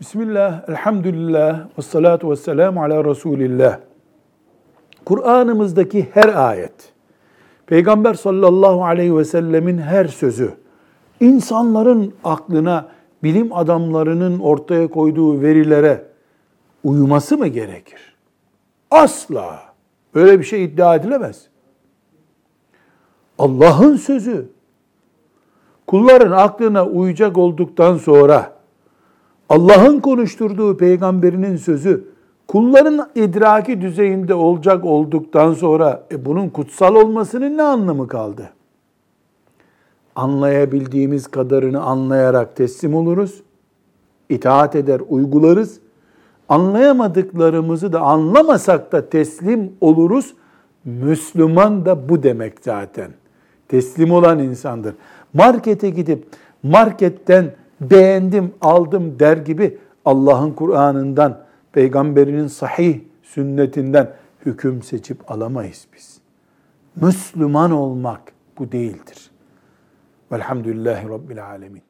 Bismillah, elhamdülillah, ve salatu ve selamu ala Resulillah. Kur'an'ımızdaki her ayet, Peygamber sallallahu aleyhi ve sellemin her sözü, insanların aklına, bilim adamlarının ortaya koyduğu verilere uyuması mı gerekir? Asla. Böyle bir şey iddia edilemez. Allah'ın sözü, kulların aklına uyacak olduktan sonra, Allah'ın konuşturduğu peygamberinin sözü kulların idraki düzeyinde olacak olduktan sonra e bunun kutsal olmasının ne anlamı kaldı? Anlayabildiğimiz kadarını anlayarak teslim oluruz. itaat eder, uygularız. Anlayamadıklarımızı da anlamasak da teslim oluruz. Müslüman da bu demek zaten. Teslim olan insandır. Markete gidip marketten beğendim, aldım der gibi Allah'ın Kur'an'ından, peygamberinin sahih sünnetinden hüküm seçip alamayız biz. Müslüman olmak bu değildir. Velhamdülillahi Rabbil Alemin.